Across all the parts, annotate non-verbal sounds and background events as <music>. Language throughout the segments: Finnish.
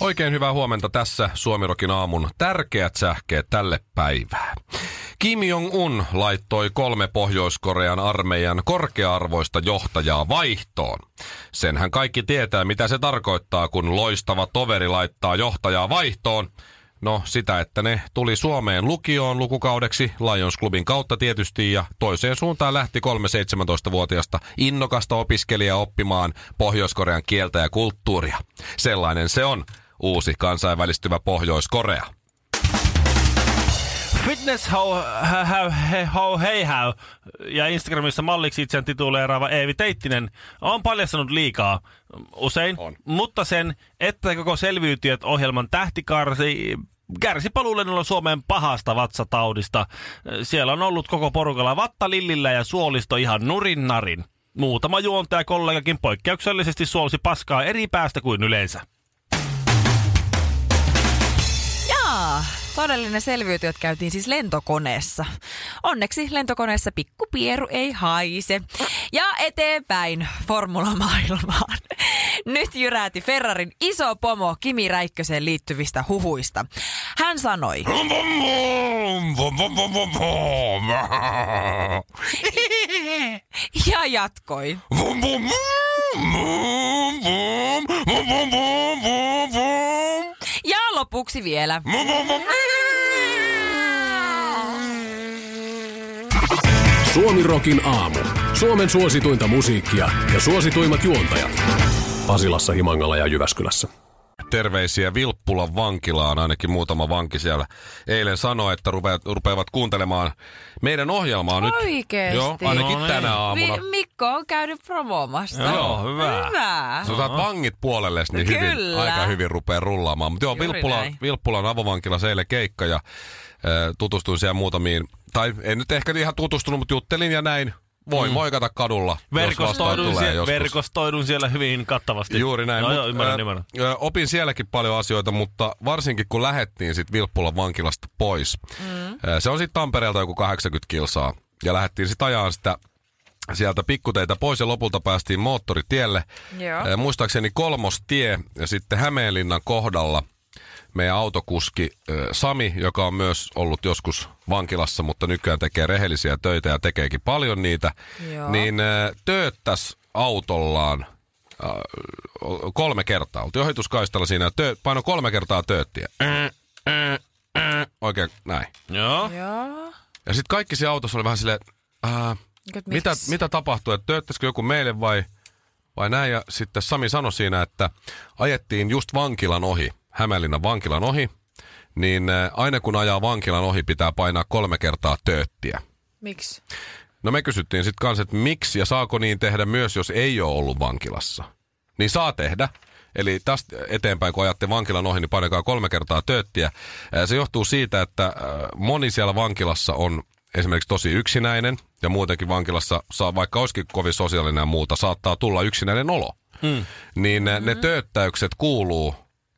Oikein hyvää huomenta tässä Suomirokin aamun tärkeät sähkeet tälle päivää. Kim Jong-un laittoi kolme Pohjois-Korean armeijan korkea-arvoista johtajaa vaihtoon. Senhän kaikki tietää, mitä se tarkoittaa, kun loistava toveri laittaa johtajaa vaihtoon. No sitä, että ne tuli Suomeen lukioon lukukaudeksi Lions Clubin kautta tietysti ja toiseen suuntaan lähti kolme 17-vuotiasta innokasta opiskelijaa oppimaan Pohjois-Korean kieltä ja kulttuuria. Sellainen se on, uusi kansainvälistyvä Pohjois-Korea. Fitness how, how, how, hey how ja Instagramissa malliksi itseään tituleeraava Eevi Teittinen on paljastanut liikaa usein, On. mutta sen, että koko selviytyjät ohjelman tähtikarsi kärsi paluulennolla Suomeen pahasta vatsataudista. Siellä on ollut koko porukalla vatta lillillä ja suolisto ihan nurin narin. Muutama juontaja kollegakin poikkeuksellisesti suolsi paskaa eri päästä kuin yleensä. Jaa, todellinen selviytyjät käytiin siis lentokoneessa. Onneksi lentokoneessa pikkupieru ei haise. Ja eteenpäin formula-maailmaan. Nyt jyräti Ferrarin iso pomo Kimi Räikköseen liittyvistä huhuista. Hän sanoi, ja jatkoi. Ja lopuksi vielä. Suomirokin aamu. Suomen suosituinta musiikkia ja suosituimmat juontajat. Pasilassa, Himangalla ja Jyväskylässä. Terveisiä Vilppulan vankilaan, ainakin muutama vanki siellä eilen sanoi, että rupeat, rupeavat kuuntelemaan meidän ohjelmaa nyt. Oikeesti? Joo, ainakin No niin. tänä aamuna. Vi- Mikko on käynyt promoomassa. Joo, hyvä. Hyvä. Sä saat vangit puolelle, niin hyvin, Kyllä. aika hyvin rupeaa rullaamaan. Mutta joo, Juuri Vilppulan, näin. Vilppulan avovankilassa eilen keikka ja äh, tutustuin siellä muutamiin, tai en nyt ehkä ihan tutustunut, mutta juttelin ja näin. Voin mm. moikata kadulla, jos Verkostoidun, tulee sie- verkostoidun siellä hyvin kattavasti. Juuri näin. No, Mut, joo, ymmärrän, ö, ymmärrän. ö, opin sielläkin paljon asioita, mutta varsinkin kun lähettiin sit Vilppulan vankilasta pois. Mm. Se on sitten Tampereelta joku 80 kilsaa. Ja lähdettiin sitten ajaa sitä sieltä pikkuteitä pois ja lopulta päästiin moottoritielle. Joo. Ö, Muistaakseni kolmostie ja sitten Hämeenlinnan kohdalla meidän autokuski Sami, joka on myös ollut joskus vankilassa, mutta nykyään tekee rehellisiä töitä ja tekeekin paljon niitä, Joo. niin tööttäs autollaan kolme kertaa. Oltiin ohituskaistalla siinä ja paino kolme kertaa tööttiä. Äh, äh, äh, Oikein näin. Joo. Joo. Ja sitten kaikki siinä autossa oli vähän silleen, äh, mitä, mitä tapahtui, että tööttäisikö joku meille vai, vai näin. Ja sitten Sami sanoi siinä, että ajettiin just vankilan ohi, Hämeenlinnan vankilan ohi, niin aina kun ajaa vankilan ohi, pitää painaa kolme kertaa tööttiä. Miksi? No me kysyttiin sitten kanssa, että miksi ja saako niin tehdä myös, jos ei ole ollut vankilassa. Niin saa tehdä. Eli tästä eteenpäin, kun ajatte vankilan ohi, niin painakaa kolme kertaa tööttiä. Se johtuu siitä, että moni siellä vankilassa on esimerkiksi tosi yksinäinen ja muutenkin vankilassa, saa, vaikka olisikin kovin sosiaalinen ja muuta, saattaa tulla yksinäinen olo. Hmm. Niin mm-hmm. ne tööttäykset kuuluu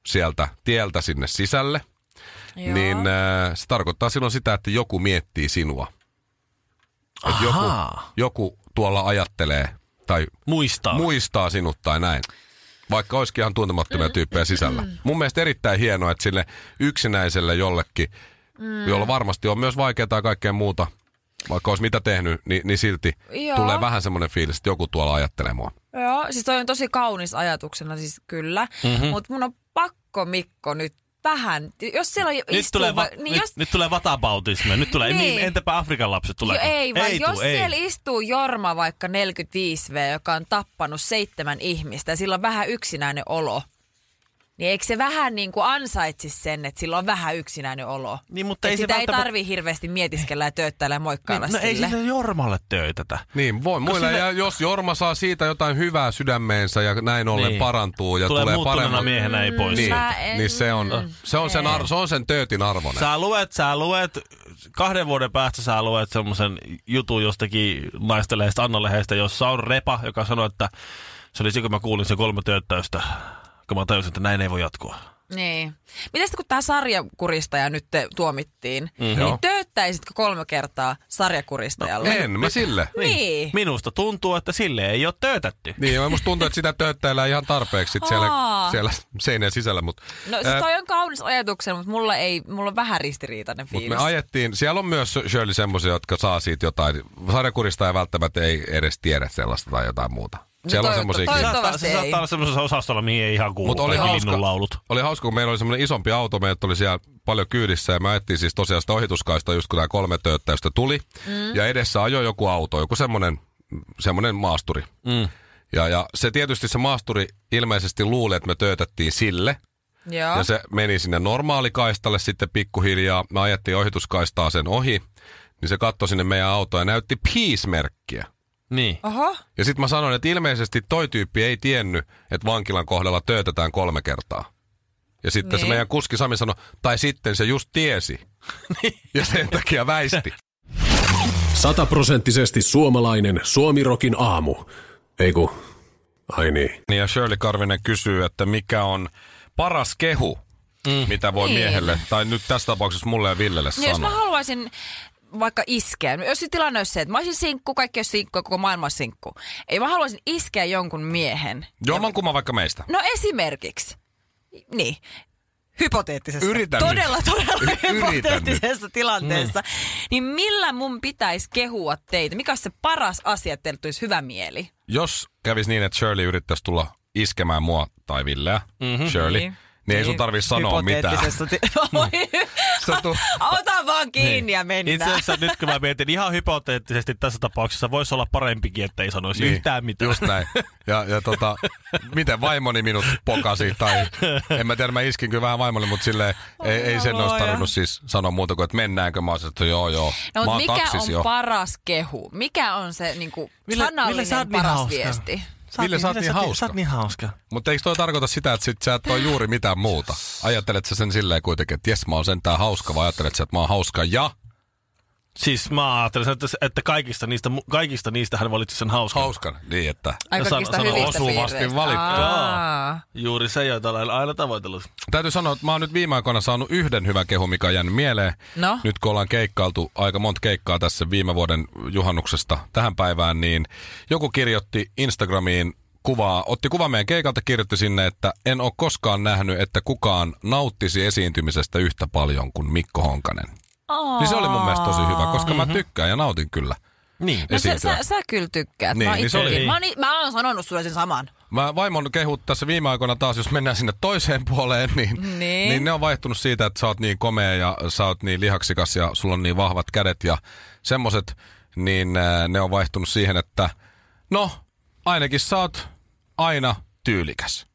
sieltä tieltä sinne sisälle. Joo. Niin ää, se tarkoittaa silloin sitä, että joku miettii sinua. Että joku, Ahaa. joku tuolla ajattelee tai Muistaa. muistaa sinut tai näin. Vaikka olisikin ihan tuntemattomia tyyppejä sisällä. Mun mielestä erittäin hienoa, että sille yksinäiselle jollekin, mm. jolla varmasti on myös vaikeaa ja kaikkea muuta, vaikka olisi mitä tehnyt, niin, niin silti Joo. tulee vähän semmoinen fiilis, että joku tuolla ajattelee mua. Joo, siis toi on tosi kaunis ajatuksena, siis kyllä. Mm-hmm. Mutta mun on pakko, Mikko, nyt vähän, jos siellä Nyt istuu... tulee, va- niin nyt, jos, nyt tulee vatabautismia. Nyt tulee, niin. Niin. entäpä Afrikan lapset tulee? jo, ei, vaan ei jos tuu, ei. siellä istuu Jorma vaikka 45V, joka on tappanut seitsemän ihmistä ja sillä on vähän yksinäinen olo, Niin eikö se vähän niin kuin ansaitsisi sen, että sillä on vähän yksinäinen olo? Niin, mutta Et ei se sitä ei välttämättä- tarvi hirveästi mietiskellä ja tööttäillä ja moikkailla no ei sille. sille Jormalle töitä. Niin, voi muille. sille- Ja jos Jorma saa siitä jotain hyvää sydämeensä ja näin ollen Niin. parantuu ja Tulee tulee, paremmin. miehenä ei pois. Niin, en- niin se, on, se, on sen ar- se on sen töötin arvoinen. Sä luet, sä luet, kahden vuoden päästä sä luet semmoisen jutun jostakin naistelehdestä, Anna-lehdestä, jossa on Repa, joka sanoi, että se oli se, kun mä kuulin sen kolme tööttäystä, kun mä tajusin, että näin ei voi jatkua. Niin. Miten sitten kun tämä sarjakuristaja nyt te tuomittiin, Joo. niin tööttäisitkö kolme kertaa sarjakuristajalle? En mä sille. Niin. Minusta tuntuu, että sille ei ole töötätty. Niin, ja musta tuntuu, että sitä tööttäillään ihan tarpeeksi sit siellä, siellä seinän sisällä. Mutta No se toi on kaunis ajatuksena, mutta mulla, ei, mulla on vähän ristiriitainen mut fiilis. me ajettiin, siellä on myös Shirley semmoisia, jotka saa siitä jotain. Sarjakurista ei välttämättä ei edes tiedä sellaista tai jotain muuta. Siellä on semmoisia toi- Se saattaa, Toivottavasti se saattaa olla semmoisessa osastolla, mihin ei ihan kuulu Mutta oli hauska, linnunlaulut. oli hauska, kun meillä oli semmoinen isompi auto, meidät oli siellä paljon kyydissä ja me ajettiin siis tosiaan sitä ohituskaista just kun nämä kolme tööttäystä tuli. Mm. Ja edessä ajoi joku auto, joku semmoinen, semmoinen maasturi. Mm. Ja, ja se tietysti se maasturi ilmeisesti luuli, että me töötettiin sille. Joo. Ja se meni sinne normaalikaistalle sitten pikkuhiljaa. Me ajettiin ohituskaistaa sen ohi. Niin se katsoi sinne meidän autoa ja näytti peace-merkkiä. Niin. Oho. Ja sitten mä sanoin, että ilmeisesti toi tyyppi ei tiennyt, että vankilan kohdalla töötetään kolme kertaa. Ja sitten se Niin. meidän kuski Sami sanoi, tai sitten se just tiesi. <laughs> ja sen takia väisti. Sataprosenttisesti suomalainen Suomirokin aamu. Ei ku, ai niin. Niin ja Shirley Karvinen kysyy, että mikä on paras kehu, mm. mitä voi Niin. miehelle, tai nyt tässä tapauksessa mulle ja Villelle Niin jos mä sanoa. haluaisin vaikka iskeä, jos se tilanne olisi se, että mä olisin sinkku, kaikki olisi sinkku koko maailma olisi sinkku. Ei mä haluaisin iskeä jonkun miehen. Jomman kumman vaikka meistä. No esimerkiksi. Niin. Hypoteettisessa. Yritä todella, nyt. todella <laughs> Yritä hypoteettisessa tilanteessa. Niin millä mun pitäisi kehua teitä? Mikä olisi se paras asia, että teille tulisi hyvä mieli? Jos kävisi niin, että Shirley yrittäisi tulla iskemään mua tai Villeä, mm-hmm. Shirley, niin, niin ei sun tarvitse sanoa mitään. Sä <laughs> tu- Ota vaan kiinni ja mennään. Itse asiassa nyt kun mä mietin ihan hypoteettisesti tässä tapauksessa voisi olla parempikin, että ei sanoisi niin, yhtään mitään. Just näin. Ja, ja tota, miten vaimoni minut pokasi, tai en mä tiedä, mä iskin kyllä vähän vaimolle, mutta silleen ei, ei sen olisi tarvinnut siis sanoa muuta kuin, että mennäänkö. Mä olisin, että joo joo, No, mä mikä on jo. paras kehu? Mikä on se niinku, Ville- sanallinen Ville, sä oot niin paras viesti? Sä Ville, sä oot niin Sä hauska. oot niin hauska. Mutta eikö toi tarkoita sitä, että sit sä et ole juuri mitään muuta? Ajattelet sä sen silleen kuitenkin, että jes mä oon sentään hauska, vai ajattelet sä, että mä oon hauska ja Siis mä ajattelin, että, että kaikista, niistä, kaikista niistä hän valitsi sen hauskan. hauskan? Niin, että Ai Ja kaikista sano- sano hyvistä osuvasti valittu. Aa. Juuri se, jota olen aina tavoitellut. Täytyy sanoa, että mä oon nyt viime aikoina saanut yhden hyvän kehun, mikä on jäänyt mieleen. No? Nyt kun ollaan keikkailtu aika monta keikkaa tässä viime vuoden juhannuksesta tähän päivään, niin joku kirjoitti Instagramiin kuvaa, otti kuva meidän keikalta, kirjoitti sinne, että en ole koskaan nähnyt, että kukaan nauttisi esiintymisestä yhtä paljon kuin Mikko Honkanen. Niin se oli mun mielestä tosi hyvä, koska mä tykkään ja nautin kyllä. Niin. No sä, sä, sä kyllä tykkäät. Niin, mä, niin se oli- mä, oon, mä oon sanonut sulle sen saman. Mä vaimon kehut tässä viime aikoina taas, jos mennään sinne toiseen puoleen, niin, Niin. niin ne on vaihtunut siitä, että sä oot niin komea ja sä oot niin lihaksikas ja sulla on niin vahvat kädet ja semmoset, niin äh, ne on vaihtunut siihen, että no, ainakin sä oot aina tyylikäs.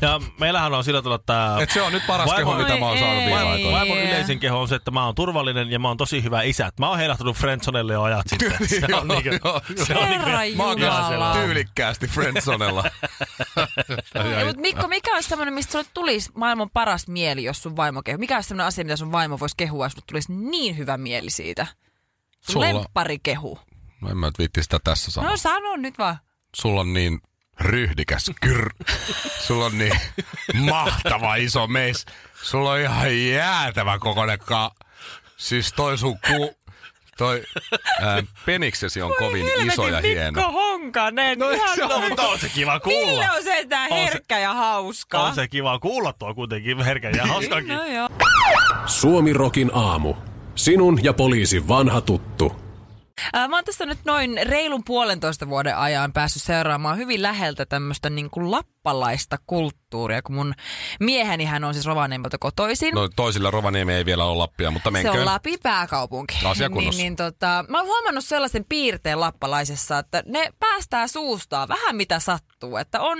Ja meillähän on sillä tavalla, että... Et se on nyt paras Vaimo- kehu, mitä mä oon saanut viime aikoina. Vaimon yleisin keho on se, että mä oon turvallinen ja mä oon tosi hyvä isä. Mä oon heilahtunut Friendsonelle jo ajat sitten. Se on niinku, joo, se on niinku, Mä oon tyylikkäästi friendzonella. Ja, mutta Mikko, mikä on semmoinen, mistä sulle tulisi maailman paras mieli, jos sun vaimo kehuu? Mikä on semmoinen asia, mitä sun vaimo voisi kehua, jos tulisi niin hyvä mieli siitä? Sun Sulla- lemppari kehu. No en mä nyt viitti sitä tässä sanoa. No sano nyt vaan. sulla on niin ryhdikäs kyr. Sulla on niin mahtava iso meis. Sulla on ihan jäätävä kokoinen ka... Siis toi sun ku... Toi ää, peniksesi on kovin iso ja hieno. Mikko Honkanen. No, ihan se on- Mutta on se kiva kuulla. Ville on sentään On se- herkkä ja hauska. On se kiva kuulla tuo kuitenkin herkän ja hauskakin. No joo. Suomirokin aamu. Sinun ja poliisin vanha tuttu. Ää, Mä oon tässä nyt noin reilun puolentoista vuoden ajan päässyt seuraamaan hyvin läheltä tämmöistä niin kuin lappalaista kulttuuria, kun mun mieheni hän on siis Rovaniemeltä kotoisin. No toisilla Rovaniemi ei vielä ole Lappia, mutta Se menköön. on Lapin pääkaupunki. Niin, kunnossa. niin, tota, mä oon huomannut sellaisen piirteen lappalaisessa, että ne päästää suustaan vähän mitä sattuu. Että on,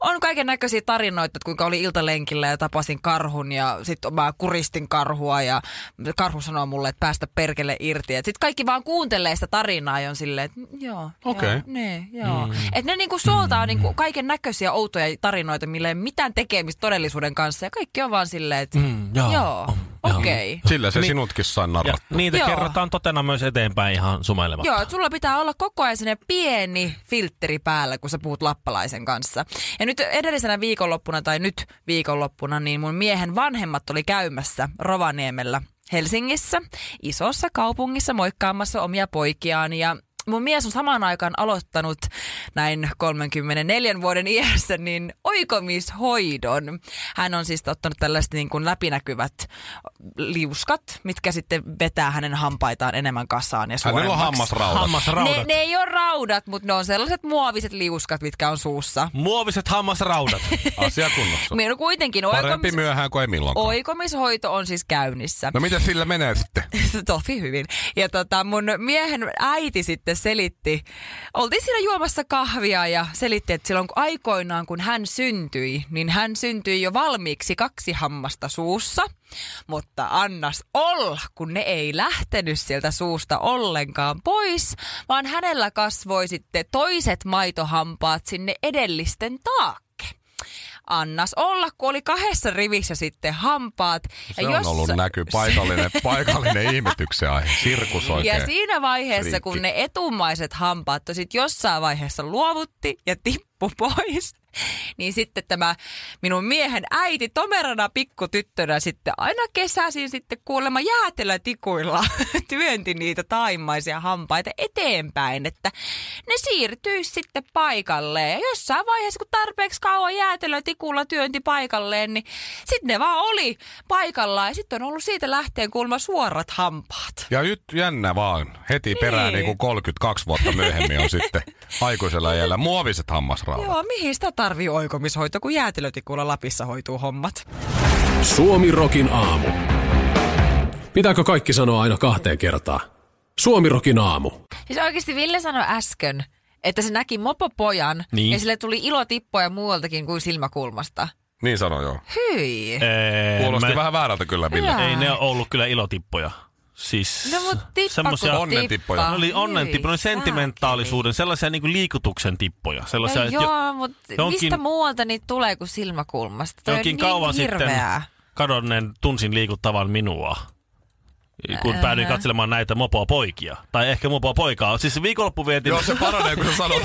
on kaiken näköisiä tarinoita, että kuinka oli iltalenkillä ja tapasin karhun ja sitten mä kuristin karhua ja karhu sanoo mulle, että päästä perkele irti. Sitten kaikki vaan kuuntelee sitä tarinaa ja on silleen, että mm, joo, Okei. joo, ne, joo. Mm. Että ne niinku suoltaa niinku kaiken näköisiä outoja tarinoita, millä ei mitään tekemistä todellisuuden kanssa. Ja kaikki on vaan silleen, että mm, joo, joo, on, okei. Okay. Sillä se Niin- sinutkin sai Ja narrattua. niitä Joo. kerrotaan totena myös eteenpäin ihan sumeilematta. Joo, että sulla pitää olla koko ajan sinne pieni filtteri päällä, kun sä puhut lappalaisen kanssa. Ja nyt edellisenä viikonloppuna tai nyt viikonloppuna, niin mun miehen vanhemmat oli käymässä Rovaniemellä Helsingissä, isossa kaupungissa moikkaamassa omia poikiaan ja Mun mies on samaan aikaan aloittanut näin 34 vuoden iässä niin oikomishoidon. Hän on siis ottanut tällaiset niin kuin läpinäkyvät liuskat, mitkä sitten vetää hänen hampaitaan enemmän kasaan ja Hänellä on hammasraudat. Hammasraudat. Ne, ne ei ole raudat, mutta ne on sellaiset muoviset liuskat, mitkä on suussa. Muoviset hammasraudat. <laughs> Asia kunnossa. Meillä on kuitenkin Parempi oikomis, myöhään kuin ei milloinkaan. oikomishoito on siis käynnissä. No mitä sillä menee sitten? <laughs> Tosi hyvin. Ja tota, mun miehen äiti sitten selitti, oltiin siinä juomassa kahvia ja selitti, että silloin kun aikoinaan kun hän syntyi, niin hän syntyi jo valmiiksi kaksi hammasta suussa. Mutta annas olla, kun ne ei lähtenyt sieltä suusta ollenkaan pois, vaan hänellä kasvoi sitten toiset maitohampaat sinne edellisten taakke. Annas olla, kun oli kahdessa rivissä sitten hampaat. Se on ollut näky paikallinen, <laughs> paikallinen ihmetyksen aihe. Sirkus oikein. Ja siinä vaiheessa, Friikki. kun ne etumaiset hampaat sit jossain vaiheessa luovutti ja tippu pois, <laughs> niin sitten tämä minun miehen äiti tomerana pikkutyttönä sitten aina kesäisin sitten kuulemma jäätelötikuilla <laughs> työnti niitä taimaisia hampaita eteenpäin, että ne siirtyisi sitten paikalleen. Ja jossain vaiheessa, kun tarpeeksi kauan jäätelötikulla työnti paikalleen, niin sitten ne vaan oli paikallaan ja sitten on ollut siitä lähtien kuulemma suorat hampaat. Ja nyt jännä vaan. Heti perään Niin. niin kuin 32 vuotta myöhemmin on <laughs> sitten aikuisella iällä muoviset hammasraudat. Joo, mihin sitä tarvii oikomishoito, kun jäätelötikulla Lapissa hoituu hommat? Suomi Rokin aamu. Pitääkö kaikki sanoa aina kahteen kertaan? Suomi Rokin aamu. Siis oikeasti Ville sanoi äsken, että se näki mopopojan Niin. ja sille tuli ilotippoja muualtakin kuin silmäkulmasta. Niin sano joo. Hyi. Ee, Kuulosti mä- vähän väärältä kyllä, Ville. Ei ne ole ollut kyllä ilotippoja. Siis No mut tippa semmosia- kun onnentippoja. tippa. Ne oli onnentippoja, ne oli Hyi, sentimentaalisuuden, sellaisia niinku liikutuksen tippoja. Sellaisia, No jo- joo, mutta jonkin- mistä muualta niitä tulee kuin silmäkulmasta? Toi on jonkin niin kauan hirveää. sitten kadonneen tunsin liikuttavan minua. Kun päädyin katselemaan näitä mopoa poikia. Tai ehkä mopoa poikaa. Siis viikonloppu vietin... Joo, se paranee, kun sä sanot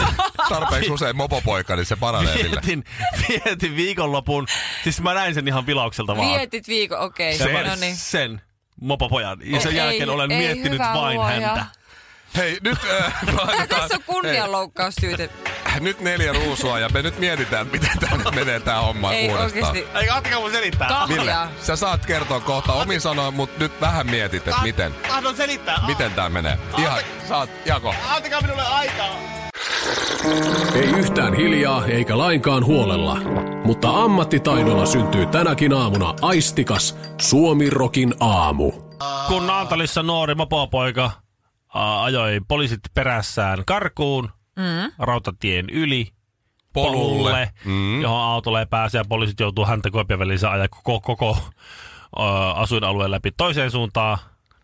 tarpeeksi usein mopopoika, niin se paranee, vietin, vietin viikonlopun. Siis mä näin sen ihan vilaukselta vaan. Vietit viikon, okei. Ja mä- No niin. Sen mopopojan. Ja sen Ei- jälkeen olen ei miettinyt hyvä vain luoja. häntä. Hei, nyt... Äh, laitetaan- <laughs> tässä on kunnianloukkaussyyte. Nyt neljä ruusua ja me nyt mietitään, miten tää nyt menee tää homma Ei uudestaan. oikeesti. Ei, antakaa mun selittää. Kahvia. Ville, sä saat kertoa kohta omin sanoin, mutta nyt vähän mietit, että miten, Tahdon selittää. miten tää menee. Ihan, saat, Jako. Antakaa minulle aikaa. Ei yhtään hiljaa eikä lainkaan huolella. Mutta ammattitaidolla syntyy tänäkin aamuna aistikas Suomi Rokin aamu. Kun Naantalissa nuori mopopoika ää, ajoi poliisit perässään karkuun mm. rautatien yli polulle, mm. johon autolle ei pääse ja poliisit joutuu häntä koipien välissä ajaa koko, koko ää, asuinalueen läpi toiseen suuntaan.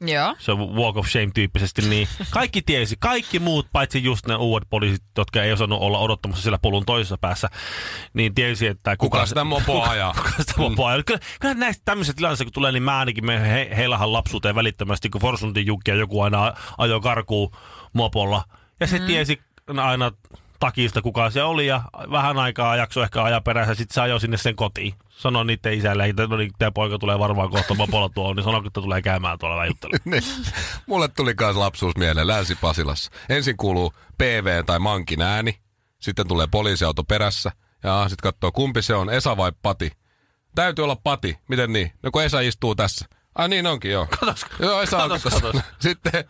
Joo. Se on walk of shame tyyppisesti, niin kaikki tiesi, kaikki muut, paitsi just ne uudet poliisit, jotka ei osannut olla odottamassa siellä polun toisessa päässä, niin tiesi, että Kuka sitä mopoa ajaa? kuka sitä mopoa <laughs> ajaa. Kyllä, kyllä näistä tämmöisistä tilanteista, kun tulee, niin mä ainakin me he, heilahan lapsuuteen välittömästi, kun Forsuntin Jukki ja joku aina ajoi karkuun mopolla. Ja se mm. tiesi aina takista, kuka se oli, ja vähän aikaa jaksoi ehkä ajaa perässä, sitten se ajoi sinne sen kotiin. Sanoi niiden isälle, että no niin, tämä poika tulee varmaan kohta mopolla tuolla, niin sanoi, että tulee käymään tuolla vähän juttelemaan. <laughs> Niin. Mulle tuli myös lapsuus mieleen Länsi-Pasilassa. Ensin kuuluu PV tai Mankin ääni, sitten tulee poliisiauto perässä, ja sitten katsoo kumpi se on, Esa vai Pati. Täytyy olla Pati, miten niin? No kun Esa istuu tässä. Ai niin onkin, joo. Katos, Joo, Esa katos. katos. <laughs> Sitten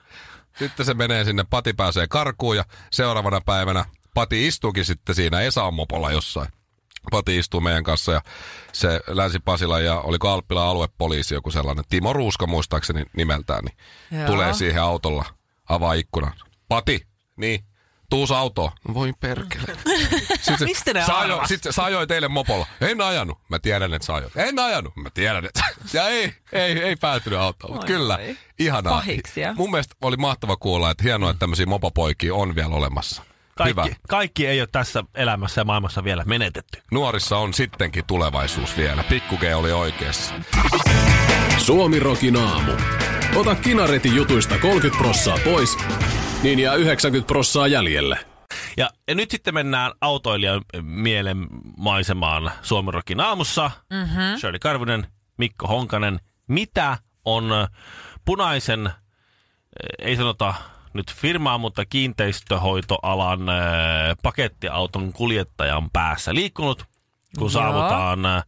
Sitten se menee sinne, Pati pääsee karkuun ja seuraavana päivänä Pati istuukin sitten siinä Esan mopolla jossain. Pati istuu meidän kanssa ja se Länsi-Pasila ja oliko Alppila aluepoliisi joku sellainen, Timo Ruuska muistaakseni nimeltään, niin Joo. tulee siihen autolla, avaa ikkunan. Pati, niin, tuus autoon. Voi perkele. <laughs> Sitten Mistä ne sä ajo, arvas? sit se, sä ajoit teille mopolla. En ajanut. Mä tiedän, että sä ajoit. En ajanut. Mä tiedän, että <laughs> Ja ei, ei, ei päätynyt autoon. Mutta kyllä, oi. ihanaa. Pahiksia. Mun mielestä oli mahtava kuulla, että hienoa, että tämmöisiä mopopoikia on vielä olemassa. Hyvä. Kaikki, kaikki ei ole tässä elämässä ja maailmassa vielä menetetty. Nuorissa on sittenkin tulevaisuus vielä. Pikku G oli oikeassa. Suomirokin aamu. Ota kinaretin jutuista 30 prossaa pois, niin jää 90 prossaa jäljelle. Ja, ja nyt sitten mennään autoilijan mielen maisemaan Suomirokin aamussa. Mm-hmm. Shirley Karvinen, Mikko Honkanen. Mitä on punaisen, ö, ei sanota nyt firmaa, mutta kiinteistöhoitoalan ö, pakettiauton kuljettajan päässä liikkunut, kun Joo. saavutaan ö,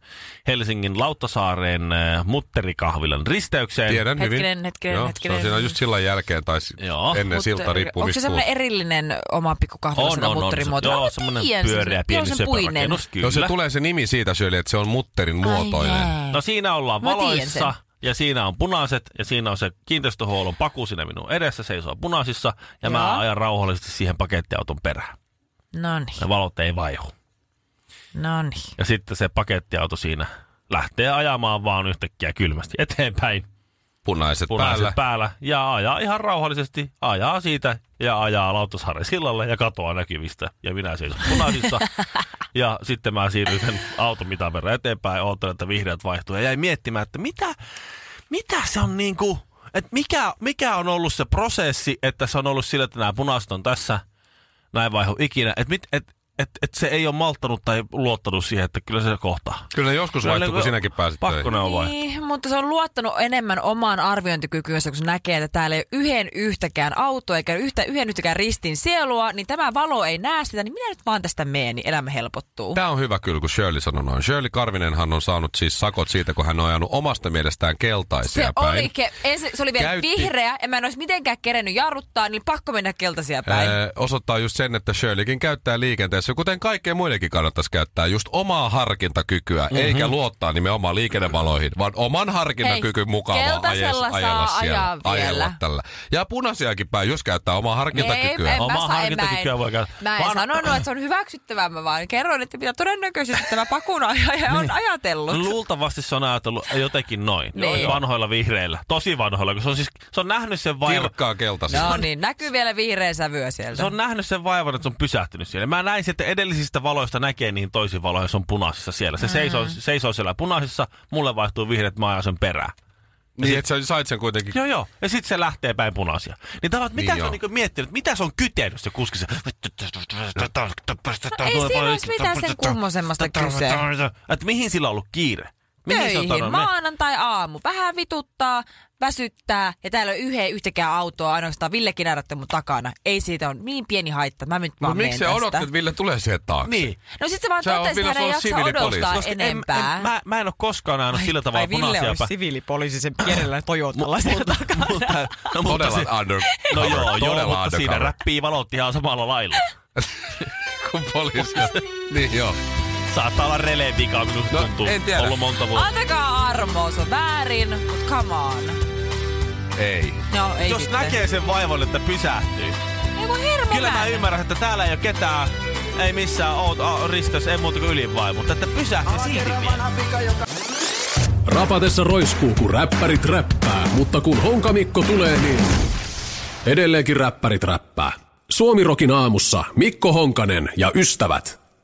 Helsingin Lauttasaareen ö, Mutterikahvilan risteykseen. Tiedän Hetkinen, hyvin. hetkinen, Joo, hetkinen. Se on siinä just sillan jälkeen tai Joo. ennen silta riippuu Onko se semmoinen tuut. erillinen oma pikku kahvila, On, on, on. mutterimuoto? Joo, semmoinen pyöreä pieni söpörakennus. Joo, se tulee se nimi siitä Shirley, että se on mutterin muotoinen. Ai jee. No siinä ollaan Mä valoissa. Ja siinä on punaiset ja siinä on se kiinteistöhuollon paku siinä minun edessä seisoo punaisissa ja mä Joo. ajan rauhallisesti siihen pakettiauton perään. No niin, Ne valot ei vaihu. no niin. Ja sitten se pakettiauto siinä lähtee ajamaan vaan yhtäkkiä kylmästi eteenpäin. Punaiset, Punaiset päällä. päällä. ja ajaa ihan rauhallisesti, ajaa siitä ja ajaa Lauttasaaren sillalle ja katoaa näkyvistä. Ja minä seison punaisissa. <laughs> Ja sitten mä siirryn sen auton mitan verran eteenpäin, oottelen, että vihreät vaihtuu. Ja jäin miettimään, että mitä, mitä se on niinku, että mikä, mikä on ollut se prosessi, että se on ollut sillä, että nämä punaiset on tässä, näin vaihu ikinä, että mit, et, et, et se ei ole malttanut tai luottanut siihen, että kyllä se kohtaa. Kyllä joskus Kyllä vaihtuu, kun sinäkin pääsit Pakko ne on. Niin, mutta se on luottanut enemmän omaan arviointikykyönsä, kun se näkee, että täällä ei ole yhden yhtäkään autoa eikä yhtä, yhden yhtäkään ristin sielua, niin tämä valo ei näe sitä, niin minä nyt vaan tästä meen, niin elämä helpottuu. Tämä on hyvä kyllä, kun Shirley sanoi noin. Shirley Karvinenhan on saanut siis sakot siitä, kun hän on ajanut omasta mielestään keltaisia Se päin. oli, ke- ensin, se oli vielä Käytti- vihreä ja mä en olisi mitenkään kerennyt jarruttaa, niin pakko mennä keltaisia päin. Ää, osoittaa just sen, että Shirleykin käyttää liikenteessä, kuten kaikkeen muidenkin kannattaisi käyttää, just omaa harkintakykyä, mm-hmm. eikä luottaa nimenomaan liikennevaloihin, vaan oman harkintakyvyn mukaan vaan ajes, ajella saa siellä, ajaa vielä. ajella tällä. Ja punaisiakin päin, jos käyttää omaa harkintakykyä. Ei, Omaa mä, sa- en, mä, harkintakykyä en, voi käyttää. mä en Vaan- sanonut, että se on hyväksyttävää, mä vaan kerroin, että mitä todennäköisesti tämä pakunajaja <laughs> on ajatellut. Luultavasti se on ajatellut jotenkin noin. Niin. Vanhoilla vihreillä. Tosi vanhoilla, kun se on siis, se on nähnyt sen vaivan. Kirkkaa keltaisia. No niin, näkyy vielä vihreä sävyä sieltä. Se on nähnyt sen vaivan, että se on pysähtynyt siellä. Mä näin, että edellisistä valoista näkee niihin toisiin valoihin, se on punaisissa siellä. Se Mm. seisoo, seisoo siellä punaisissa, mulle vaihtuu vihreät, mä ajan sen perään. Niin, että sä sait sen kuitenkin. Joo, joo. Ja sitten se lähtee päin punaisia. Niin tavallaan, mitä Niin se on niinku miettinyt, mitä se on kytenyt se kuski? Se... No ei siinä olisi mitään sen kummosemmasta kyse. Että mihin sillä on ollut kiire? Mihin se on Töihin, maanantai-aamu. Vähän vituttaa, väsyttää ja täällä on yhden yhtäkään autoa ainoastaan Ville Kinärätte mun takana. Ei siitä on niin pieni haitta. Mä nyt vaan Mutta miksi sä tästä. että Ville tulee siihen taakse? Niin. No sit se vaan Sä oot totesi, Ville, että hän ei jaksa siviilipoliisi. odottaa Koska enempää. En, mä, mä en ole koskaan ajanut sillä tavalla ai Ville punaisia olisi päin. siviilipoliisi sen pienellä Toyotalla siellä takana. mutta, no, mutta Todella se, under. no joo, joo, todella mutta siinä räppii valot ihan samalla lailla. <laughs> Kun poliisi. <laughs> niin joo. Saattaa olla releen vika, minusta No, tuntuu. en tiedä. Ollut monta vuotta. Antakaa armoa, se on väärin, mutta come on. Ei. No ei Jos sitten. näkee sen vaivan, että pysähtyy. Ei voi hermo Kyllä mä ymmärrän, että täällä ei ole ketään, ei missään oot a, risteys, ei muuta kuin ylin mutta että pysähtyy silti vielä. Rapatessa roiskuu, kun räppärit räppää, mutta kun Honkamikko tulee, niin edelleenkin räppärit räppää. Suomirokin aamussa Mikko Honkanen ja ystävät.